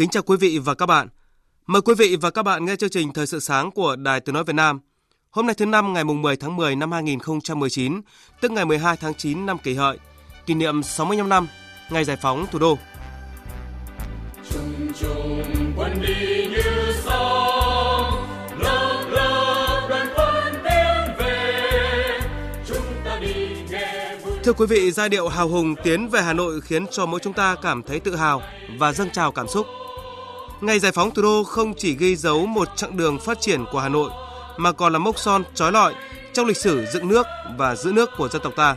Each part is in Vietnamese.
Kính chào quý vị và các bạn. Mời quý vị và các bạn nghe chương trình Thời sự sáng của Đài Tiếng Nói Việt Nam. Hôm nay thứ năm ngày mùng 10 tháng 10 năm 2019, tức ngày 12 tháng 9 năm kỷ hợi, kỷ niệm 65 năm ngày giải phóng thủ đô. Trung trung quân đi như sóng, lớp lớp đoàn quân tiến về, chúng ta đi nghe vui. Thưa quý vị, giai điệu hào hùng tiến về Hà Nội khiến cho mỗi chúng ta cảm thấy tự hào và dâng trào cảm xúc. Ngày giải phóng thủ đô không chỉ ghi dấu một chặng đường phát triển của Hà Nội mà còn là mốc son trói lọi trong lịch sử dựng nước và giữ nước của dân tộc ta.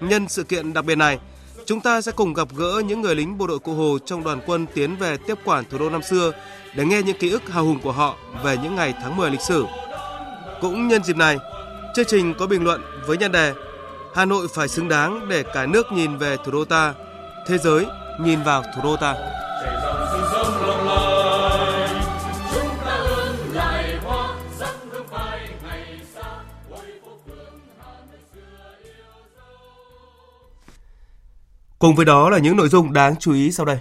Nhân sự kiện đặc biệt này, chúng ta sẽ cùng gặp gỡ những người lính bộ đội Cụ Hồ trong đoàn quân tiến về tiếp quản thủ đô năm xưa để nghe những ký ức hào hùng của họ về những ngày tháng 10 lịch sử. Cũng nhân dịp này, chương trình có bình luận với nhan đề Hà Nội phải xứng đáng để cả nước nhìn về thủ đô ta, thế giới nhìn vào thủ đô ta. Cùng với đó là những nội dung đáng chú ý sau đây.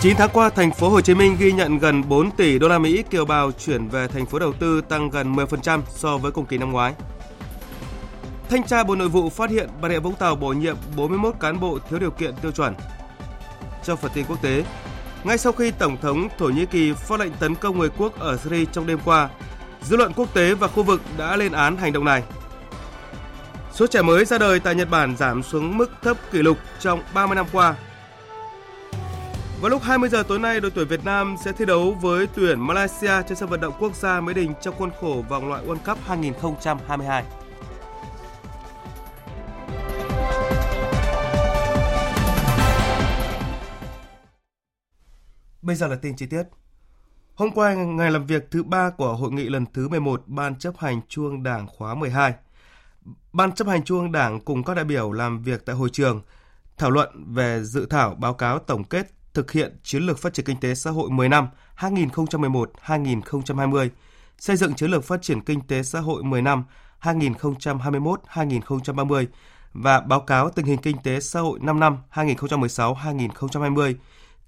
Chín tháng qua, thành phố Hồ Chí Minh ghi nhận gần 4 tỷ đô la Mỹ kiều bào chuyển về thành phố đầu tư tăng gần 10% so với cùng kỳ năm ngoái. Thanh tra Bộ Nội vụ phát hiện Bà Rịa Vũng Tàu bổ nhiệm 41 cán bộ thiếu điều kiện tiêu chuẩn. Trong phần tin quốc tế, ngay sau khi Tổng thống Thổ Nhĩ Kỳ phát lệnh tấn công người quốc ở Syria trong đêm qua, dư luận quốc tế và khu vực đã lên án hành động này. Số trẻ mới ra đời tại Nhật Bản giảm xuống mức thấp kỷ lục trong 30 năm qua. Vào lúc 20 giờ tối nay, đội tuyển Việt Nam sẽ thi đấu với tuyển Malaysia trên sân vận động quốc gia Mỹ Đình trong khuôn khổ vòng loại World Cup 2022. Bây giờ là tin chi tiết. Hôm qua, ngày làm việc thứ ba của hội nghị lần thứ 11 Ban chấp hành Trung Đảng khóa 12. Ban chấp hành Trung Đảng cùng các đại biểu làm việc tại hội trường thảo luận về dự thảo báo cáo tổng kết thực hiện chiến lược phát triển kinh tế xã hội 10 năm 2011-2020, xây dựng chiến lược phát triển kinh tế xã hội 10 năm 2021-2030 và báo cáo tình hình kinh tế xã hội 5 năm 2016-2020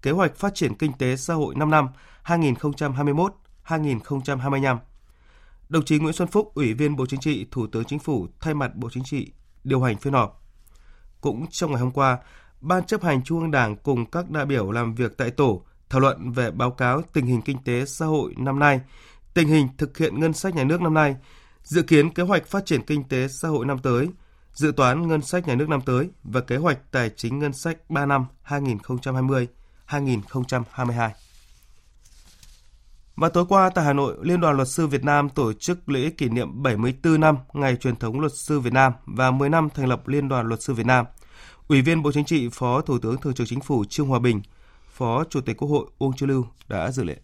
Kế hoạch phát triển kinh tế xã hội 5 năm 2021-2025. Đồng chí Nguyễn Xuân Phúc, Ủy viên Bộ Chính trị, Thủ tướng Chính phủ thay mặt Bộ Chính trị điều hành phiên họp. Cũng trong ngày hôm qua, Ban chấp hành Trung ương Đảng cùng các đại biểu làm việc tại tổ thảo luận về báo cáo tình hình kinh tế xã hội năm nay, tình hình thực hiện ngân sách nhà nước năm nay, dự kiến kế hoạch phát triển kinh tế xã hội năm tới, dự toán ngân sách nhà nước năm tới và kế hoạch tài chính ngân sách 3 năm 2020 2022. Và tối qua tại Hà Nội, Liên đoàn Luật sư Việt Nam tổ chức lễ kỷ niệm 74 năm ngày truyền thống luật sư Việt Nam và 10 năm thành lập Liên đoàn Luật sư Việt Nam. Ủy viên Bộ Chính trị, Phó Thủ tướng Thường trực Chính phủ Trương Hòa Bình, Phó Chủ tịch Quốc hội Uông Chu Lưu đã dự lễ.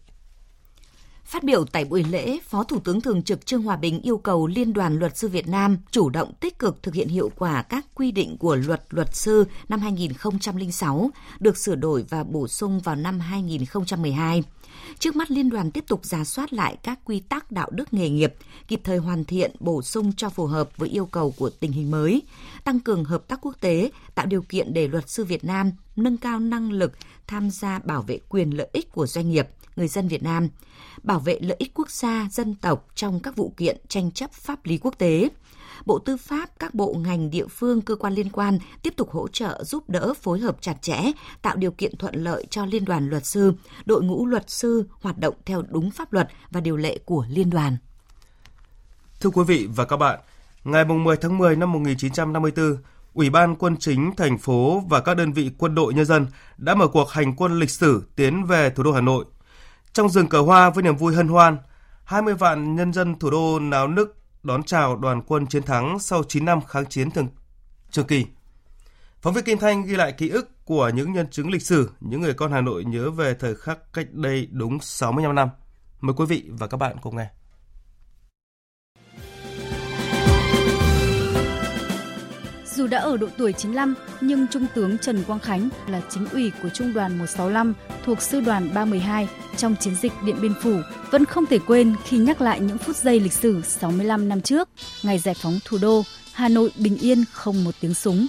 Phát biểu tại buổi lễ, Phó Thủ tướng Thường trực Trương Hòa Bình yêu cầu Liên đoàn Luật sư Việt Nam chủ động tích cực thực hiện hiệu quả các quy định của Luật Luật sư năm 2006 được sửa đổi và bổ sung vào năm 2012. Trước mắt Liên đoàn tiếp tục giả soát lại các quy tắc đạo đức nghề nghiệp, kịp thời hoàn thiện, bổ sung cho phù hợp với yêu cầu của tình hình mới, tăng cường hợp tác quốc tế, tạo điều kiện để luật sư Việt Nam nâng cao năng lực tham gia bảo vệ quyền lợi ích của doanh nghiệp, người dân Việt Nam, bảo vệ lợi ích quốc gia, dân tộc trong các vụ kiện tranh chấp pháp lý quốc tế. Bộ Tư pháp, các bộ ngành địa phương, cơ quan liên quan tiếp tục hỗ trợ giúp đỡ phối hợp chặt chẽ, tạo điều kiện thuận lợi cho Liên đoàn luật sư, đội ngũ luật sư hoạt động theo đúng pháp luật và điều lệ của liên đoàn. Thưa quý vị và các bạn, ngày 10 tháng 10 năm 1954, Ủy ban Quân chính thành phố và các đơn vị quân đội nhân dân đã mở cuộc hành quân lịch sử tiến về thủ đô Hà Nội. Trong rừng cờ hoa với niềm vui hân hoan, 20 vạn nhân dân thủ đô náo nức đón chào đoàn quân chiến thắng sau 9 năm kháng chiến thường trường kỳ. Phóng viên Kim Thanh ghi lại ký ức của những nhân chứng lịch sử, những người con Hà Nội nhớ về thời khắc cách đây đúng 65 năm. Mời quý vị và các bạn cùng nghe. Dù đã ở độ tuổi 95, nhưng Trung tướng Trần Quang Khánh là chính ủy của Trung đoàn 165 thuộc Sư đoàn 312 trong chiến dịch Điện Biên Phủ vẫn không thể quên khi nhắc lại những phút giây lịch sử 65 năm trước, ngày giải phóng thủ đô, Hà Nội bình yên không một tiếng súng.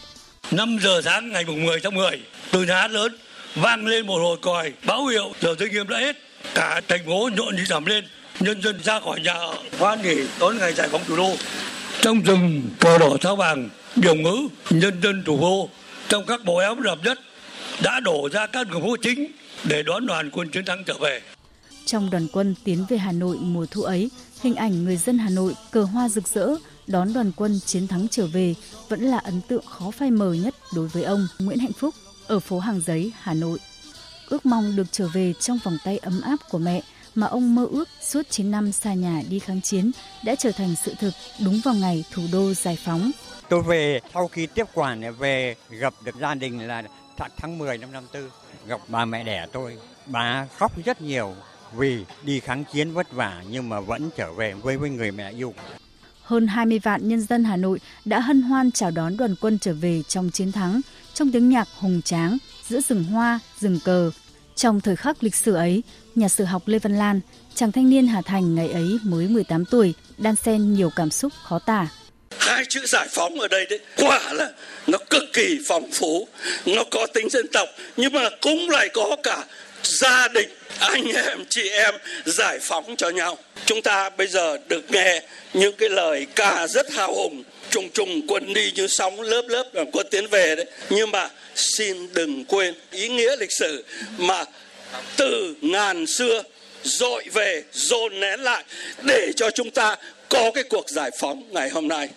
5 giờ sáng ngày 10 tháng 10, từ nhà hát lớn vang lên một hồi còi báo hiệu giờ giới nghiêm đã hết. Cả thành phố nhộn nhịp giảm lên, nhân dân ra khỏi nhà ở, hoan nghỉ đón ngày giải phóng thủ đô. Trong rừng cờ đỏ sao vàng biểu ngữ nhân dân thủ đô trong các bộ áo rập nhất đã đổ ra các đường phố chính để đón đoàn quân chiến thắng trở về. Trong đoàn quân tiến về Hà Nội mùa thu ấy, hình ảnh người dân Hà Nội cờ hoa rực rỡ đón đoàn quân chiến thắng trở về vẫn là ấn tượng khó phai mờ nhất đối với ông Nguyễn Hạnh Phúc ở phố Hàng Giấy, Hà Nội. Ước mong được trở về trong vòng tay ấm áp của mẹ mà ông mơ ước suốt 9 năm xa nhà đi kháng chiến đã trở thành sự thực đúng vào ngày thủ đô giải phóng Tôi về sau khi tiếp quản về gặp được gia đình là tháng 10 năm 54, gặp bà mẹ đẻ tôi. Bà khóc rất nhiều vì đi kháng chiến vất vả nhưng mà vẫn trở về với với người mẹ yêu. Hơn 20 vạn nhân dân Hà Nội đã hân hoan chào đón đoàn quân trở về trong chiến thắng, trong tiếng nhạc hùng tráng, giữa rừng hoa, rừng cờ. Trong thời khắc lịch sử ấy, nhà sử học Lê Văn Lan, chàng thanh niên Hà Thành ngày ấy mới 18 tuổi, đan xen nhiều cảm xúc khó tả hai chữ giải phóng ở đây đấy, quả là nó cực kỳ phong phú, nó có tính dân tộc, nhưng mà cũng lại có cả gia đình, anh em, chị em giải phóng cho nhau. Chúng ta bây giờ được nghe những cái lời ca rất hào hùng, trùng trùng quân đi như sóng, lớp lớp là quân tiến về đấy. Nhưng mà xin đừng quên ý nghĩa lịch sử mà từ ngàn xưa dội về, dồn nén lại để cho chúng ta có cái cuộc giải phóng ngày hôm nay.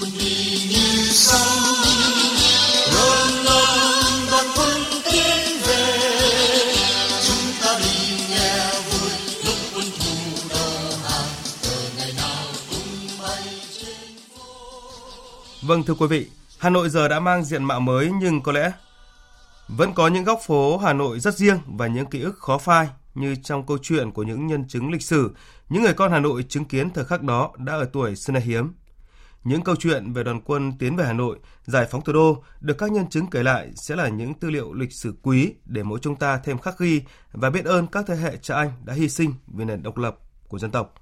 Như lớn lớn đoàn quân tiến về chúng ta đi nghe vui lúc quân đầu hàng ngày nào cũng bay trên phố Vâng thưa quý vị, Hà Nội giờ đã mang diện mạo mới nhưng có lẽ vẫn có những góc phố Hà Nội rất riêng và những ký ức khó phai như trong câu chuyện của những nhân chứng lịch sử, những người con Hà Nội chứng kiến thời khắc đó đã ở tuổi xưa nay hiếm. Những câu chuyện về đoàn quân tiến về Hà Nội, giải phóng thủ đô được các nhân chứng kể lại sẽ là những tư liệu lịch sử quý để mỗi chúng ta thêm khắc ghi và biết ơn các thế hệ cha anh đã hy sinh vì nền độc lập của dân tộc.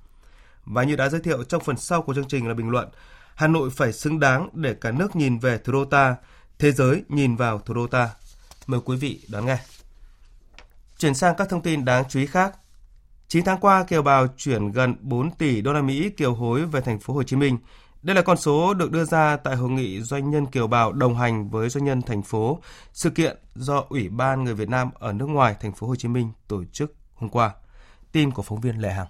Và như đã giới thiệu trong phần sau của chương trình là bình luận, Hà Nội phải xứng đáng để cả nước nhìn về thủ đô ta, thế giới nhìn vào thủ đô ta. Mời quý vị đón nghe. Chuyển sang các thông tin đáng chú ý khác. 9 tháng qua, kiều bào chuyển gần 4 tỷ đô la Mỹ kiều hối về thành phố Hồ Chí Minh. Đây là con số được đưa ra tại hội nghị doanh nhân kiều bào đồng hành với doanh nhân thành phố, sự kiện do Ủy ban người Việt Nam ở nước ngoài thành phố Hồ Chí Minh tổ chức hôm qua. Tin của phóng viên Lệ Hằng.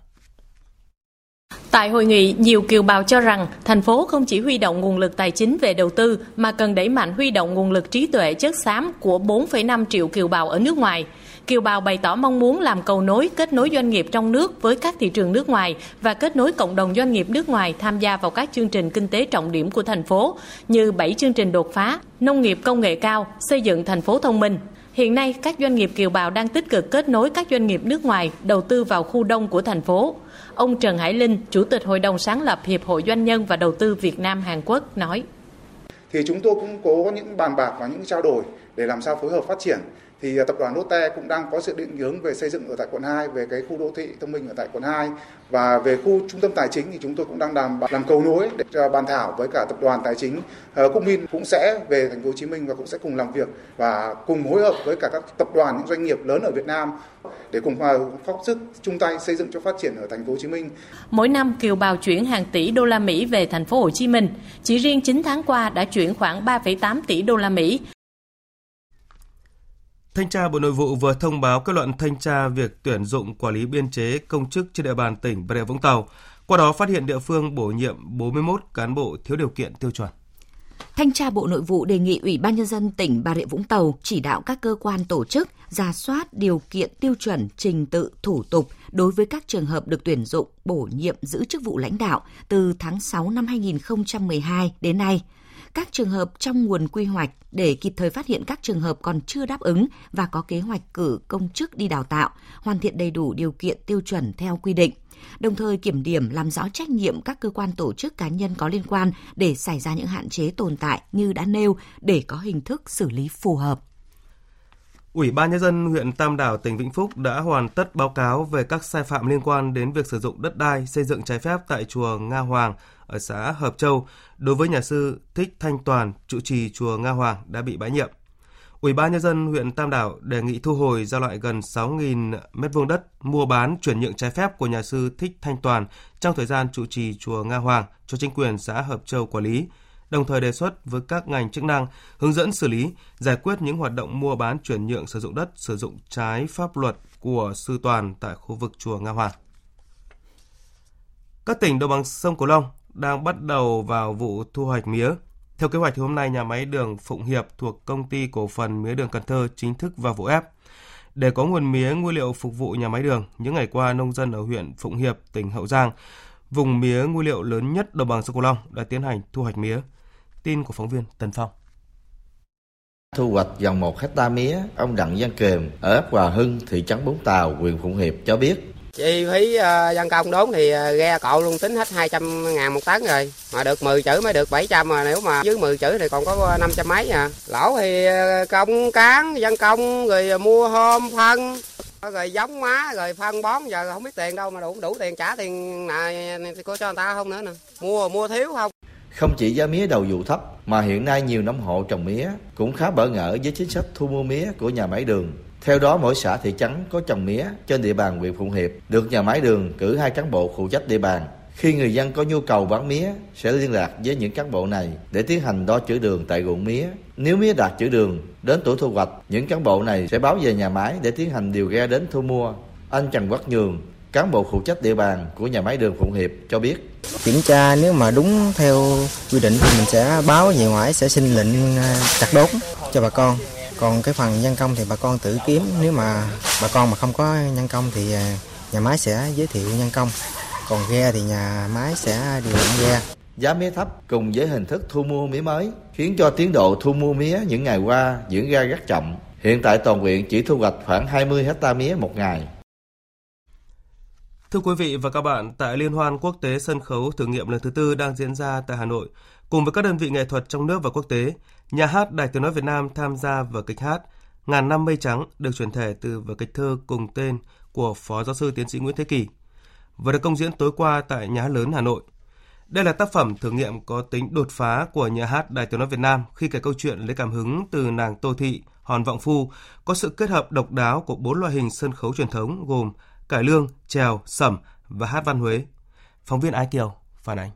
Tại hội nghị, nhiều kiều bào cho rằng thành phố không chỉ huy động nguồn lực tài chính về đầu tư mà cần đẩy mạnh huy động nguồn lực trí tuệ chất xám của 4,5 triệu kiều bào ở nước ngoài. Kiều bào bày tỏ mong muốn làm cầu nối kết nối doanh nghiệp trong nước với các thị trường nước ngoài và kết nối cộng đồng doanh nghiệp nước ngoài tham gia vào các chương trình kinh tế trọng điểm của thành phố như 7 chương trình đột phá, nông nghiệp công nghệ cao, xây dựng thành phố thông minh. Hiện nay, các doanh nghiệp kiều bào đang tích cực kết nối các doanh nghiệp nước ngoài đầu tư vào khu đông của thành phố. Ông Trần Hải Linh, Chủ tịch Hội đồng sáng lập Hiệp hội Doanh nhân và Đầu tư Việt Nam Hàn Quốc nói. Thì chúng tôi cũng có những bàn bạc và những trao đổi để làm sao phối hợp phát triển thì à, tập đoàn Lotte cũng đang có sự định hướng về xây dựng ở tại quận 2 về cái khu đô thị thông minh ở tại quận 2 và về khu trung tâm tài chính thì chúng tôi cũng đang làm làm cầu nối để à, bàn thảo với cả tập đoàn tài chính ờ, Quốc Minh cũng sẽ về thành phố Hồ Chí Minh và cũng sẽ cùng làm việc và cùng phối hợp với cả các tập đoàn những doanh nghiệp lớn ở Việt Nam để cùng à, góp sức chung tay xây dựng cho phát triển ở thành phố Hồ Chí Minh. Mỗi năm kiều bào chuyển hàng tỷ đô la Mỹ về thành phố Hồ Chí Minh. Chỉ riêng 9 tháng qua đã chuyển khoảng 3,8 tỷ đô la Mỹ. Thanh tra Bộ Nội vụ vừa thông báo kết luận thanh tra việc tuyển dụng quản lý biên chế công chức trên địa bàn tỉnh Bà Rịa Vũng Tàu. Qua đó phát hiện địa phương bổ nhiệm 41 cán bộ thiếu điều kiện tiêu chuẩn. Thanh tra Bộ Nội vụ đề nghị Ủy ban Nhân dân tỉnh Bà Rịa Vũng Tàu chỉ đạo các cơ quan tổ chức ra soát điều kiện tiêu chuẩn trình tự thủ tục đối với các trường hợp được tuyển dụng bổ nhiệm giữ chức vụ lãnh đạo từ tháng 6 năm 2012 đến nay các trường hợp trong nguồn quy hoạch để kịp thời phát hiện các trường hợp còn chưa đáp ứng và có kế hoạch cử công chức đi đào tạo, hoàn thiện đầy đủ điều kiện tiêu chuẩn theo quy định đồng thời kiểm điểm làm rõ trách nhiệm các cơ quan tổ chức cá nhân có liên quan để xảy ra những hạn chế tồn tại như đã nêu để có hình thức xử lý phù hợp. Ủy ban Nhân dân huyện Tam Đảo, tỉnh Vĩnh Phúc đã hoàn tất báo cáo về các sai phạm liên quan đến việc sử dụng đất đai xây dựng trái phép tại chùa Nga Hoàng ở xã Hợp Châu đối với nhà sư Thích Thanh Toàn, trụ trì chùa Nga Hoàng đã bị bãi nhiệm. Ủy ban nhân dân huyện Tam Đảo đề nghị thu hồi giao loại gần 6.000 m2 đất mua bán chuyển nhượng trái phép của nhà sư Thích Thanh Toàn trong thời gian trụ trì chùa Nga Hoàng cho chính quyền xã Hợp Châu quản lý, đồng thời đề xuất với các ngành chức năng hướng dẫn xử lý, giải quyết những hoạt động mua bán chuyển nhượng sử dụng đất sử dụng trái pháp luật của sư Toàn tại khu vực chùa Nga Hoàng. Các tỉnh đồng bằng sông Cửu Long đang bắt đầu vào vụ thu hoạch mía. Theo kế hoạch thì hôm nay nhà máy đường Phụng Hiệp thuộc công ty cổ phần mía đường Cần Thơ chính thức vào vụ ép. Để có nguồn mía nguyên liệu phục vụ nhà máy đường, những ngày qua nông dân ở huyện Phụng Hiệp, tỉnh Hậu Giang, vùng mía nguyên liệu lớn nhất đồng bằng sông Cửu Long đã tiến hành thu hoạch mía. Tin của phóng viên Tần Phong. Thu hoạch gần một hecta mía, ông Đặng Văn Kềm ở ấp Hòa Hưng, thị trấn Bốn Tàu, huyện Phụng Hiệp cho biết. Chi phí uh, dân công đốn thì uh, ghe cộ luôn tính hết 200 ngàn một tấn rồi. Mà được 10 chữ mới được 700 mà nếu mà dưới 10 chữ thì còn có 500 mấy à. Lỗ thì uh, công cán dân công rồi mua hôm phân rồi giống má rồi phân bón giờ không biết tiền đâu mà đủ đủ tiền trả tiền này thì có cho người ta không nữa nè. Mua mua thiếu không không chỉ giá mía đầu vụ thấp mà hiện nay nhiều nông hộ trồng mía cũng khá bỡ ngỡ với chính sách thu mua mía của nhà máy đường theo đó, mỗi xã thị trấn có trồng mía trên địa bàn huyện Phụng Hiệp được nhà máy đường cử hai cán bộ phụ trách địa bàn. Khi người dân có nhu cầu bán mía sẽ liên lạc với những cán bộ này để tiến hành đo chữ đường tại ruộng mía. Nếu mía đạt chữ đường, đến tuổi thu hoạch, những cán bộ này sẽ báo về nhà máy để tiến hành điều ghe đến thu mua. Anh Trần Quốc Nhường, cán bộ phụ trách địa bàn của nhà máy đường Phụng Hiệp cho biết. Kiểm tra nếu mà đúng theo quy định thì mình sẽ báo về ngoại sẽ xin lệnh à, chặt đốt cho bà con còn cái phần nhân công thì bà con tự kiếm nếu mà bà con mà không có nhân công thì à, nhà máy sẽ giới thiệu nhân công còn ghe thì nhà máy sẽ điều động ghe giá mía thấp cùng với hình thức thu mua mía mới khiến cho tiến độ thu mua mía những ngày qua diễn ra rất chậm. Hiện tại toàn huyện chỉ thu hoạch khoảng 20 hecta mía một ngày. Thưa quý vị và các bạn, tại Liên hoan quốc tế sân khấu thử nghiệm lần thứ tư đang diễn ra tại Hà Nội, cùng với các đơn vị nghệ thuật trong nước và quốc tế, Nhà hát Đài Tiếng Nói Việt Nam tham gia vào kịch hát Ngàn năm mây trắng được chuyển thể từ vở kịch thơ cùng tên của Phó Giáo sư Tiến sĩ Nguyễn Thế Kỳ và được công diễn tối qua tại Nhà hát lớn Hà Nội. Đây là tác phẩm thử nghiệm có tính đột phá của nhà hát Đài Tiếng Nói Việt Nam khi kể câu chuyện lấy cảm hứng từ nàng Tô Thị, Hòn Vọng Phu, có sự kết hợp độc đáo của bốn loại hình sân khấu truyền thống gồm cải lương, trèo, sẩm và hát văn Huế. Phóng viên Ái Kiều phản ánh.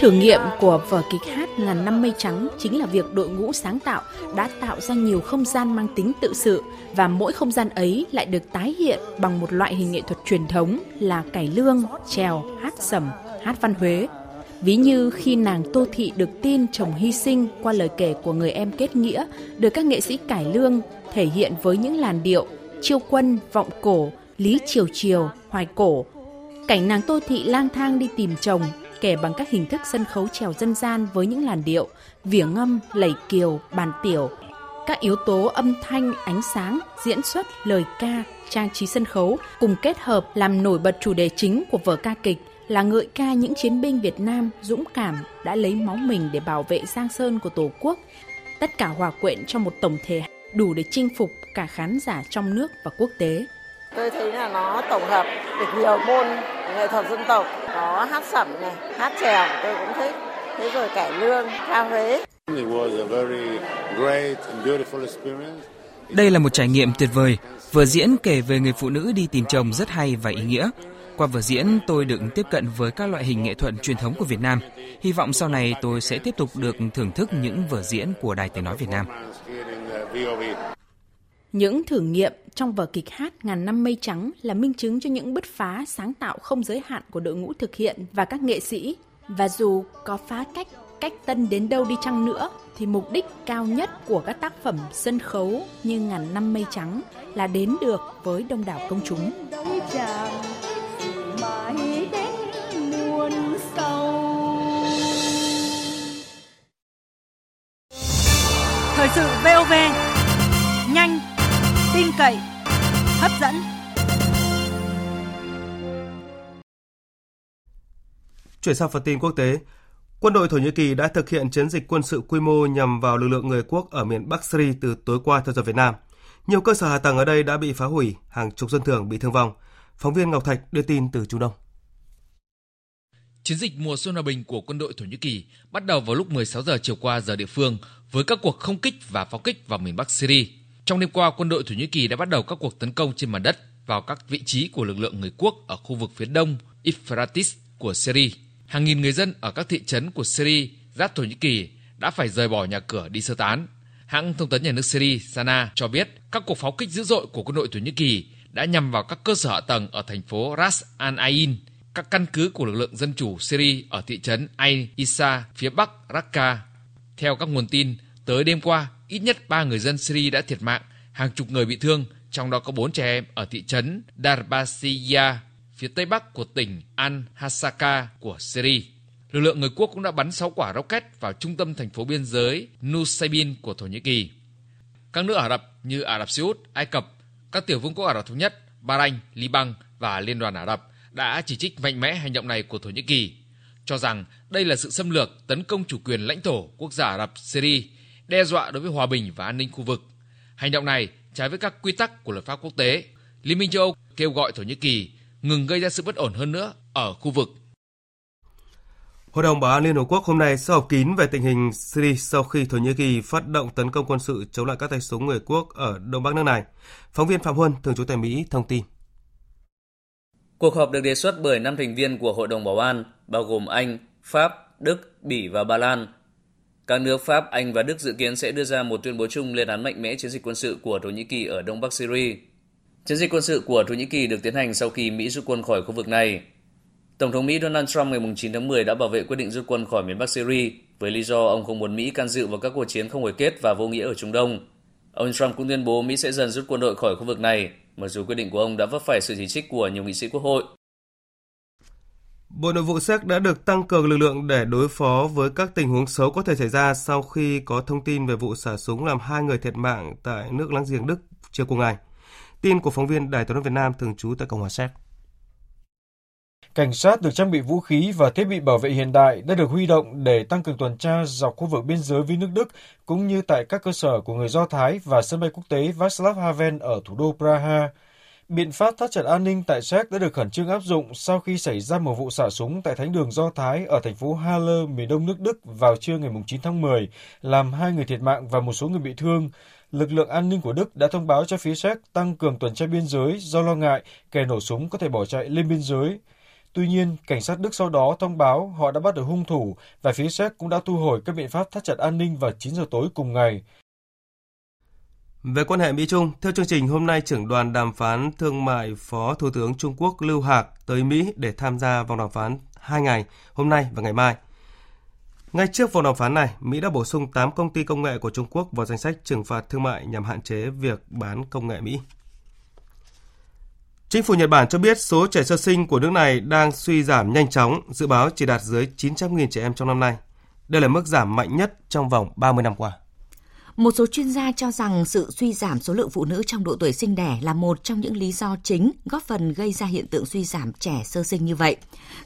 Thử nghiệm của vở kịch hát Ngàn năm mây trắng chính là việc đội ngũ sáng tạo đã tạo ra nhiều không gian mang tính tự sự và mỗi không gian ấy lại được tái hiện bằng một loại hình nghệ thuật truyền thống là cải lương, trèo, hát sẩm, hát văn Huế. Ví như khi nàng Tô Thị được tin chồng hy sinh qua lời kể của người em kết nghĩa, được các nghệ sĩ cải lương thể hiện với những làn điệu chiêu quân, vọng cổ, lý triều triều, hoài cổ. Cảnh nàng Tô Thị lang thang đi tìm chồng kể bằng các hình thức sân khấu trèo dân gian với những làn điệu, vỉa ngâm, lẩy kiều, bàn tiểu. Các yếu tố âm thanh, ánh sáng, diễn xuất, lời ca, trang trí sân khấu cùng kết hợp làm nổi bật chủ đề chính của vở ca kịch là ngợi ca những chiến binh Việt Nam dũng cảm đã lấy máu mình để bảo vệ Giang Sơn của Tổ quốc. Tất cả hòa quyện trong một tổng thể đủ để chinh phục cả khán giả trong nước và quốc tế. Tôi thấy là nó tổng hợp được nhiều môn nghệ thuật dân tộc, có hát sẩm này, hát trèo tôi cũng thích. Thế rồi cải lương, ca Huế. Đây là một trải nghiệm tuyệt vời. Vở diễn kể về người phụ nữ đi tìm chồng rất hay và ý nghĩa. Qua vở diễn, tôi được tiếp cận với các loại hình nghệ thuật truyền thống của Việt Nam. Hy vọng sau này tôi sẽ tiếp tục được thưởng thức những vở diễn của Đài Tiếng Nói Việt Nam. Những thử nghiệm trong vở kịch hát Ngàn năm mây trắng là minh chứng cho những bứt phá sáng tạo không giới hạn của đội ngũ thực hiện và các nghệ sĩ. Và dù có phá cách, cách tân đến đâu đi chăng nữa, thì mục đích cao nhất của các tác phẩm sân khấu như Ngàn năm mây trắng là đến được với đông đảo công chúng. Thời sự VOV, nhanh, tin cậy, hấp dẫn. Chuyển sang phần tin quốc tế, quân đội Thổ Nhĩ Kỳ đã thực hiện chiến dịch quân sự quy mô nhằm vào lực lượng người quốc ở miền Bắc Syria từ tối qua theo giờ Việt Nam. Nhiều cơ sở hạ tầng ở đây đã bị phá hủy, hàng chục dân thường bị thương vong. Phóng viên Ngọc Thạch đưa tin từ Trung Đông. Chiến dịch mùa xuân hòa bình của quân đội Thổ Nhĩ Kỳ bắt đầu vào lúc 16 giờ chiều qua giờ địa phương với các cuộc không kích và pháo kích vào miền Bắc Syria. Trong đêm qua, quân đội Thổ Nhĩ Kỳ đã bắt đầu các cuộc tấn công trên mặt đất vào các vị trí của lực lượng người quốc ở khu vực phía đông Ifratis của Syria. Hàng nghìn người dân ở các thị trấn của Syria giáp Thổ Nhĩ Kỳ đã phải rời bỏ nhà cửa đi sơ tán. Hãng thông tấn nhà nước Syria Sana cho biết các cuộc pháo kích dữ dội của quân đội Thổ Nhĩ Kỳ đã nhằm vào các cơ sở hạ tầng ở thành phố Ras Al Ain, các căn cứ của lực lượng dân chủ Syria ở thị trấn Ain Isa phía bắc Raqqa. Theo các nguồn tin, tới đêm qua, ít nhất 3 người dân Syria đã thiệt mạng, hàng chục người bị thương, trong đó có 4 trẻ em ở thị trấn Darbasiya, phía tây bắc của tỉnh Al-Hasaka của Syria. Lực lượng người quốc cũng đã bắn 6 quả rocket vào trung tâm thành phố biên giới Nusaybin của Thổ Nhĩ Kỳ. Các nước Ả Rập như Ả Rập Xê Út, Ai Cập, các tiểu vương quốc Ả Rập Thống Nhất, Bahrain, Liban và Liên đoàn Ả Rập đã chỉ trích mạnh mẽ hành động này của Thổ Nhĩ Kỳ, cho rằng đây là sự xâm lược tấn công chủ quyền lãnh thổ quốc gia Ả Rập Syria, đe dọa đối với hòa bình và an ninh khu vực. Hành động này trái với các quy tắc của luật pháp quốc tế. Liên minh châu Âu kêu gọi Thổ Nhĩ Kỳ ngừng gây ra sự bất ổn hơn nữa ở khu vực. Hội đồng Bảo an Liên Hợp Quốc hôm nay sẽ họp kín về tình hình Syria sau khi Thổ Nhĩ Kỳ phát động tấn công quân sự chống lại các tay súng người quốc ở đông bắc nước này. Phóng viên Phạm Huân, thường trú tại Mỹ, thông tin. Cuộc họp được đề xuất bởi năm thành viên của Hội đồng Bảo an, bao gồm Anh, Pháp, Đức, Bỉ và Ba Lan. Các nước Pháp, Anh và Đức dự kiến sẽ đưa ra một tuyên bố chung lên án mạnh mẽ chiến dịch quân sự của Thổ Nhĩ Kỳ ở đông bắc Syria. Chiến dịch quân sự của Thổ Nhĩ Kỳ được tiến hành sau khi Mỹ rút quân khỏi khu vực này. Tổng thống Mỹ Donald Trump ngày 9 tháng 10 đã bảo vệ quyết định rút quân khỏi miền Bắc Syria với lý do ông không muốn Mỹ can dự vào các cuộc chiến không hồi kết và vô nghĩa ở Trung Đông. Ông Trump cũng tuyên bố Mỹ sẽ dần rút quân đội khỏi khu vực này, mặc dù quyết định của ông đã vấp phải sự chỉ trích của nhiều nghị sĩ quốc hội. Bộ Nội vụ Séc đã được tăng cường lực lượng để đối phó với các tình huống xấu có thể xảy ra sau khi có thông tin về vụ xả súng làm hai người thiệt mạng tại nước láng giềng Đức chiều cùng ngày. Tin của phóng viên Đài tiếng nói Việt Nam thường trú tại Cộng hòa Séc. Cảnh sát được trang bị vũ khí và thiết bị bảo vệ hiện đại đã được huy động để tăng cường tuần tra dọc khu vực biên giới với nước Đức cũng như tại các cơ sở của người Do Thái và sân bay quốc tế Václav Havel ở thủ đô Praha. Biện pháp thắt chặt an ninh tại Séc đã được khẩn trương áp dụng sau khi xảy ra một vụ xả súng tại thánh đường Do Thái ở thành phố Halle, miền đông nước Đức vào trưa ngày 9 tháng 10, làm hai người thiệt mạng và một số người bị thương. Lực lượng an ninh của Đức đã thông báo cho phía Séc tăng cường tuần tra biên giới do lo ngại kẻ nổ súng có thể bỏ chạy lên biên giới. Tuy nhiên, cảnh sát Đức sau đó thông báo họ đã bắt được hung thủ và phía Séc cũng đã thu hồi các biện pháp thắt chặt an ninh vào 9 giờ tối cùng ngày. Về quan hệ Mỹ-Trung, theo chương trình hôm nay trưởng đoàn đàm phán thương mại Phó Thủ tướng Trung Quốc Lưu Hạc tới Mỹ để tham gia vòng đàm phán hai ngày, hôm nay và ngày mai. Ngay trước vòng đàm phán này, Mỹ đã bổ sung 8 công ty công nghệ của Trung Quốc vào danh sách trừng phạt thương mại nhằm hạn chế việc bán công nghệ Mỹ. Chính phủ Nhật Bản cho biết số trẻ sơ sinh của nước này đang suy giảm nhanh chóng, dự báo chỉ đạt dưới 900.000 trẻ em trong năm nay. Đây là mức giảm mạnh nhất trong vòng 30 năm qua. Một số chuyên gia cho rằng sự suy giảm số lượng phụ nữ trong độ tuổi sinh đẻ là một trong những lý do chính góp phần gây ra hiện tượng suy giảm trẻ sơ sinh như vậy.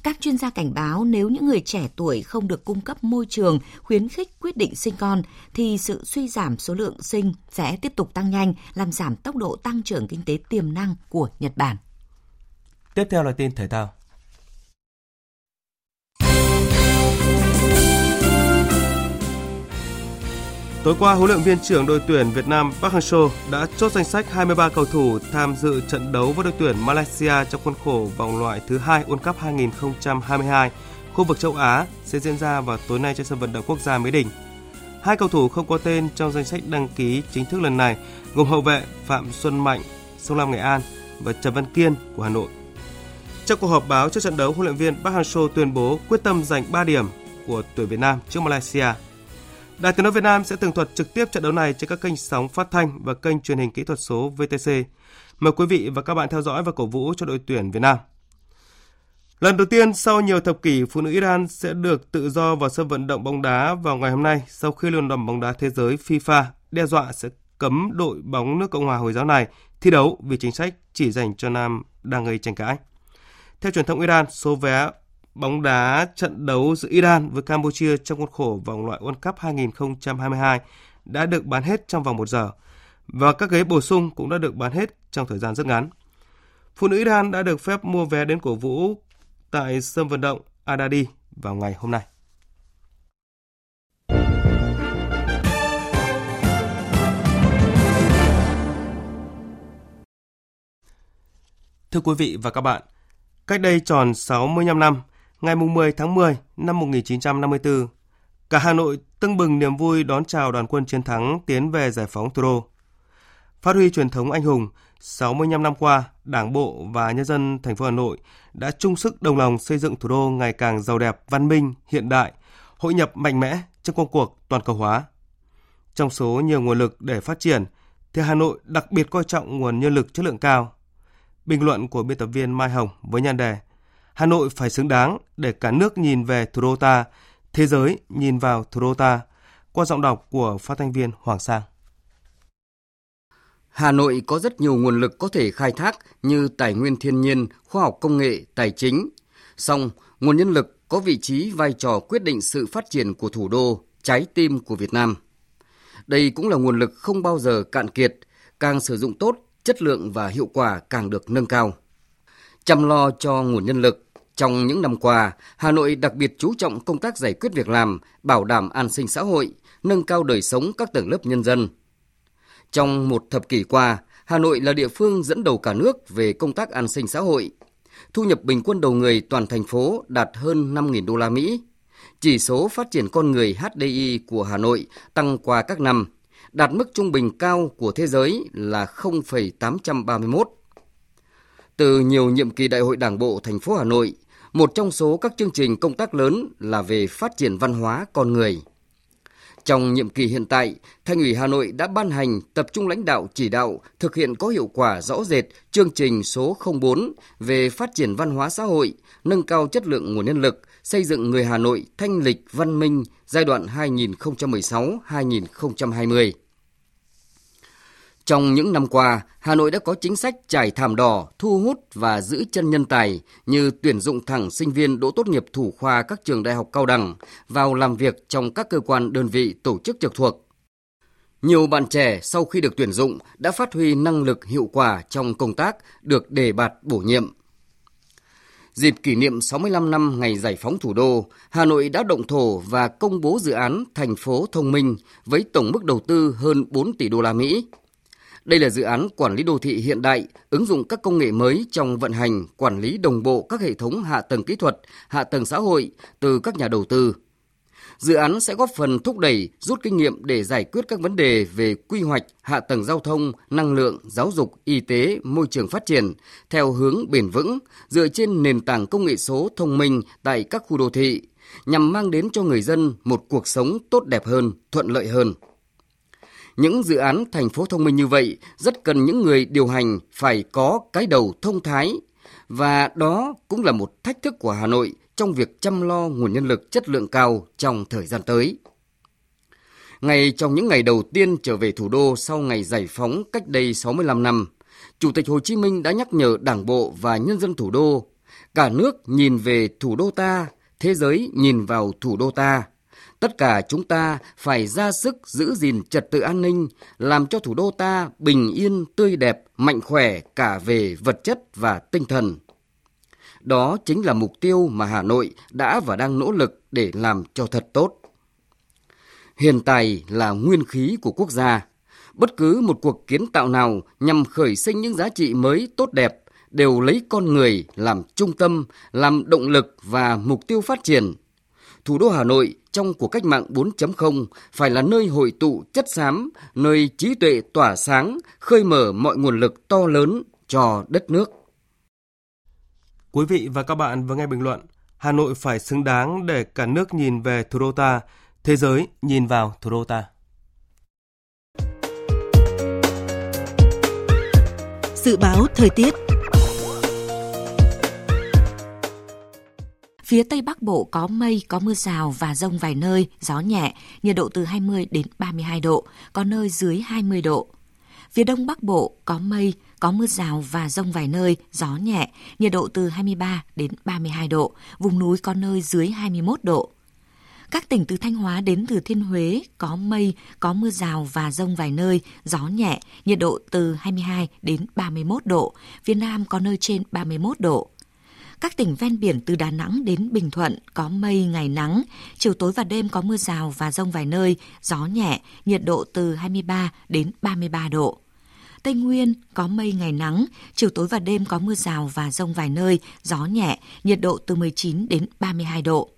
Các chuyên gia cảnh báo nếu những người trẻ tuổi không được cung cấp môi trường khuyến khích quyết định sinh con thì sự suy giảm số lượng sinh sẽ tiếp tục tăng nhanh, làm giảm tốc độ tăng trưởng kinh tế tiềm năng của Nhật Bản. Tiếp theo là tin thể thao. Tối qua, huấn luyện viên trưởng đội tuyển Việt Nam Park Hang-seo đã chốt danh sách 23 cầu thủ tham dự trận đấu với đội tuyển Malaysia trong khuôn khổ vòng loại thứ hai World Cup 2022 khu vực châu Á sẽ diễn ra vào tối nay trên sân vận động quốc gia Mỹ Đình. Hai cầu thủ không có tên trong danh sách đăng ký chính thức lần này gồm hậu vệ Phạm Xuân Mạnh, Sông Lam Nghệ An và Trần Văn Kiên của Hà Nội. Trong cuộc họp báo trước trận đấu, huấn luyện viên Park Hang-seo tuyên bố quyết tâm giành 3 điểm của tuyển Việt Nam trước Malaysia – Đài Tiếng nói Việt Nam sẽ tường thuật trực tiếp trận đấu này trên các kênh sóng phát thanh và kênh truyền hình kỹ thuật số VTC. Mời quý vị và các bạn theo dõi và cổ vũ cho đội tuyển Việt Nam. Lần đầu tiên sau nhiều thập kỷ, phụ nữ Iran sẽ được tự do vào sân vận động bóng đá vào ngày hôm nay sau khi Liên đoàn bóng đá thế giới FIFA đe dọa sẽ cấm đội bóng nước Cộng hòa Hồi giáo này thi đấu vì chính sách chỉ dành cho nam đang gây tranh cãi. Theo truyền thông Iran, số vé bóng đá trận đấu giữa Iran với Campuchia trong khuôn khổ vòng loại World Cup 2022 đã được bán hết trong vòng 1 giờ và các ghế bổ sung cũng đã được bán hết trong thời gian rất ngắn. Phụ nữ Iran đã được phép mua vé đến cổ vũ tại sân vận động Adadi vào ngày hôm nay. Thưa quý vị và các bạn, cách đây tròn 65 năm, ngày 10 tháng 10 năm 1954, cả Hà Nội tưng bừng niềm vui đón chào đoàn quân chiến thắng tiến về giải phóng thủ đô. Phát huy truyền thống anh hùng, 65 năm qua, Đảng bộ và nhân dân thành phố Hà Nội đã chung sức đồng lòng xây dựng thủ đô ngày càng giàu đẹp, văn minh, hiện đại, hội nhập mạnh mẽ trong công cuộc toàn cầu hóa. Trong số nhiều nguồn lực để phát triển, thì Hà Nội đặc biệt coi trọng nguồn nhân lực chất lượng cao. Bình luận của biên tập viên Mai Hồng với nhan đề Hà Nội phải xứng đáng để cả nước nhìn về thủ đô ta, thế giới nhìn vào thủ đô ta, qua giọng đọc của phát thanh viên Hoàng Sang. Hà Nội có rất nhiều nguồn lực có thể khai thác như tài nguyên thiên nhiên, khoa học công nghệ, tài chính. Song, nguồn nhân lực có vị trí vai trò quyết định sự phát triển của thủ đô, trái tim của Việt Nam. Đây cũng là nguồn lực không bao giờ cạn kiệt, càng sử dụng tốt, chất lượng và hiệu quả càng được nâng cao. Chăm lo cho nguồn nhân lực, trong những năm qua, Hà Nội đặc biệt chú trọng công tác giải quyết việc làm, bảo đảm an sinh xã hội, nâng cao đời sống các tầng lớp nhân dân. Trong một thập kỷ qua, Hà Nội là địa phương dẫn đầu cả nước về công tác an sinh xã hội. Thu nhập bình quân đầu người toàn thành phố đạt hơn 5.000 đô la Mỹ. Chỉ số phát triển con người HDI của Hà Nội tăng qua các năm, đạt mức trung bình cao của thế giới là 0,831. Từ nhiều nhiệm kỳ Đại hội Đảng bộ thành phố Hà Nội, một trong số các chương trình công tác lớn là về phát triển văn hóa con người. Trong nhiệm kỳ hiện tại, Thành ủy Hà Nội đã ban hành tập trung lãnh đạo chỉ đạo thực hiện có hiệu quả rõ rệt chương trình số 04 về phát triển văn hóa xã hội, nâng cao chất lượng nguồn nhân lực, xây dựng người Hà Nội thanh lịch văn minh giai đoạn 2016-2020. Trong những năm qua, Hà Nội đã có chính sách trải thảm đỏ, thu hút và giữ chân nhân tài như tuyển dụng thẳng sinh viên đỗ tốt nghiệp thủ khoa các trường đại học cao đẳng vào làm việc trong các cơ quan đơn vị tổ chức trực thuộc. Nhiều bạn trẻ sau khi được tuyển dụng đã phát huy năng lực hiệu quả trong công tác được đề bạt bổ nhiệm. Dịp kỷ niệm 65 năm ngày giải phóng thủ đô, Hà Nội đã động thổ và công bố dự án thành phố thông minh với tổng mức đầu tư hơn 4 tỷ đô la Mỹ. Đây là dự án quản lý đô thị hiện đại, ứng dụng các công nghệ mới trong vận hành, quản lý đồng bộ các hệ thống hạ tầng kỹ thuật, hạ tầng xã hội từ các nhà đầu tư. Dự án sẽ góp phần thúc đẩy, rút kinh nghiệm để giải quyết các vấn đề về quy hoạch, hạ tầng giao thông, năng lượng, giáo dục, y tế, môi trường phát triển theo hướng bền vững, dựa trên nền tảng công nghệ số thông minh tại các khu đô thị, nhằm mang đến cho người dân một cuộc sống tốt đẹp hơn, thuận lợi hơn. Những dự án thành phố thông minh như vậy rất cần những người điều hành phải có cái đầu thông thái và đó cũng là một thách thức của Hà Nội trong việc chăm lo nguồn nhân lực chất lượng cao trong thời gian tới. ngay trong những ngày đầu tiên trở về thủ đô sau ngày giải phóng cách đây 65 năm, Chủ tịch Hồ Chí Minh đã nhắc nhở Đảng bộ và nhân dân thủ đô, cả nước nhìn về thủ đô ta, thế giới nhìn vào thủ đô ta. Tất cả chúng ta phải ra sức giữ gìn trật tự an ninh, làm cho thủ đô ta bình yên, tươi đẹp, mạnh khỏe cả về vật chất và tinh thần. Đó chính là mục tiêu mà Hà Nội đã và đang nỗ lực để làm cho thật tốt. Hiền tài là nguyên khí của quốc gia. Bất cứ một cuộc kiến tạo nào nhằm khởi sinh những giá trị mới tốt đẹp đều lấy con người làm trung tâm, làm động lực và mục tiêu phát triển. Thủ đô Hà Nội trong cuộc cách mạng 4.0 phải là nơi hội tụ chất xám, nơi trí tuệ tỏa sáng, khơi mở mọi nguồn lực to lớn cho đất nước. Quý vị và các bạn vừa nghe bình luận Hà Nội phải xứng đáng để cả nước nhìn về thủ đô ta, thế giới nhìn vào thủ đô ta. Dự báo thời tiết Phía Tây Bắc Bộ có mây, có mưa rào và rông vài nơi, gió nhẹ, nhiệt độ từ 20 đến 32 độ, có nơi dưới 20 độ. Phía Đông Bắc Bộ có mây, có mưa rào và rông vài nơi, gió nhẹ, nhiệt độ từ 23 đến 32 độ, vùng núi có nơi dưới 21 độ. Các tỉnh từ Thanh Hóa đến Thừa Thiên Huế có mây, có mưa rào và rông vài nơi, gió nhẹ, nhiệt độ từ 22 đến 31 độ, phía Nam có nơi trên 31 độ. Các tỉnh ven biển từ Đà Nẵng đến Bình Thuận có mây, ngày nắng, chiều tối và đêm có mưa rào và rông vài nơi, gió nhẹ, nhiệt độ từ 23 đến 33 độ. Tây Nguyên có mây ngày nắng, chiều tối và đêm có mưa rào và rông vài nơi, gió nhẹ, nhiệt độ từ 19 đến 32 độ.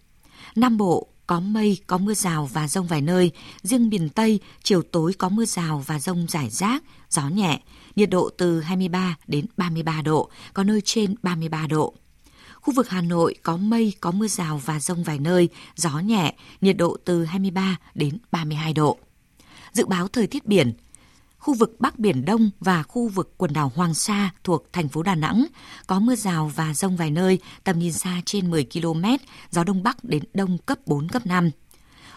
Nam Bộ có mây, có mưa rào và rông vài nơi. Riêng miền Tây, chiều tối có mưa rào và rông rải rác, gió nhẹ, nhiệt độ từ 23 đến 33 độ, có nơi trên 33 độ. Khu vực Hà Nội có mây, có mưa rào và rông vài nơi, gió nhẹ, nhiệt độ từ 23 đến 32 độ. Dự báo thời tiết biển, khu vực Bắc Biển Đông và khu vực quần đảo Hoàng Sa thuộc thành phố Đà Nẵng có mưa rào và rông vài nơi, tầm nhìn xa trên 10 km, gió Đông Bắc đến Đông cấp 4, cấp 5.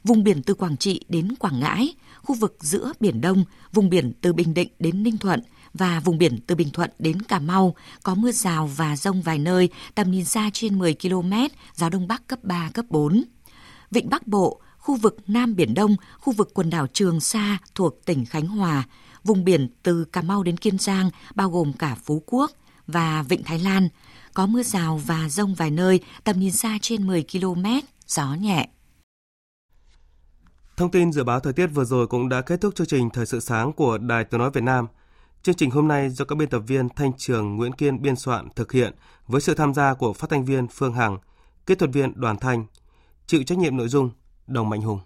Vùng biển từ Quảng Trị đến Quảng Ngãi, khu vực giữa Biển Đông, vùng biển từ Bình Định đến Ninh Thuận và vùng biển từ Bình Thuận đến Cà Mau có mưa rào và rông vài nơi, tầm nhìn xa trên 10 km, gió Đông Bắc cấp 3, cấp 4. Vịnh Bắc Bộ, khu vực Nam Biển Đông, khu vực quần đảo Trường Sa thuộc tỉnh Khánh Hòa, vùng biển từ Cà Mau đến Kiên Giang bao gồm cả Phú Quốc và Vịnh Thái Lan, có mưa rào và rông vài nơi, tầm nhìn xa trên 10 km, gió nhẹ. Thông tin dự báo thời tiết vừa rồi cũng đã kết thúc chương trình Thời sự sáng của Đài Tiếng Nói Việt Nam. Chương trình hôm nay do các biên tập viên Thanh Trường, Nguyễn Kiên biên soạn thực hiện với sự tham gia của phát thanh viên Phương Hằng, kỹ thuật viên Đoàn Thanh, chịu trách nhiệm nội dung Đồng Mạnh Hùng.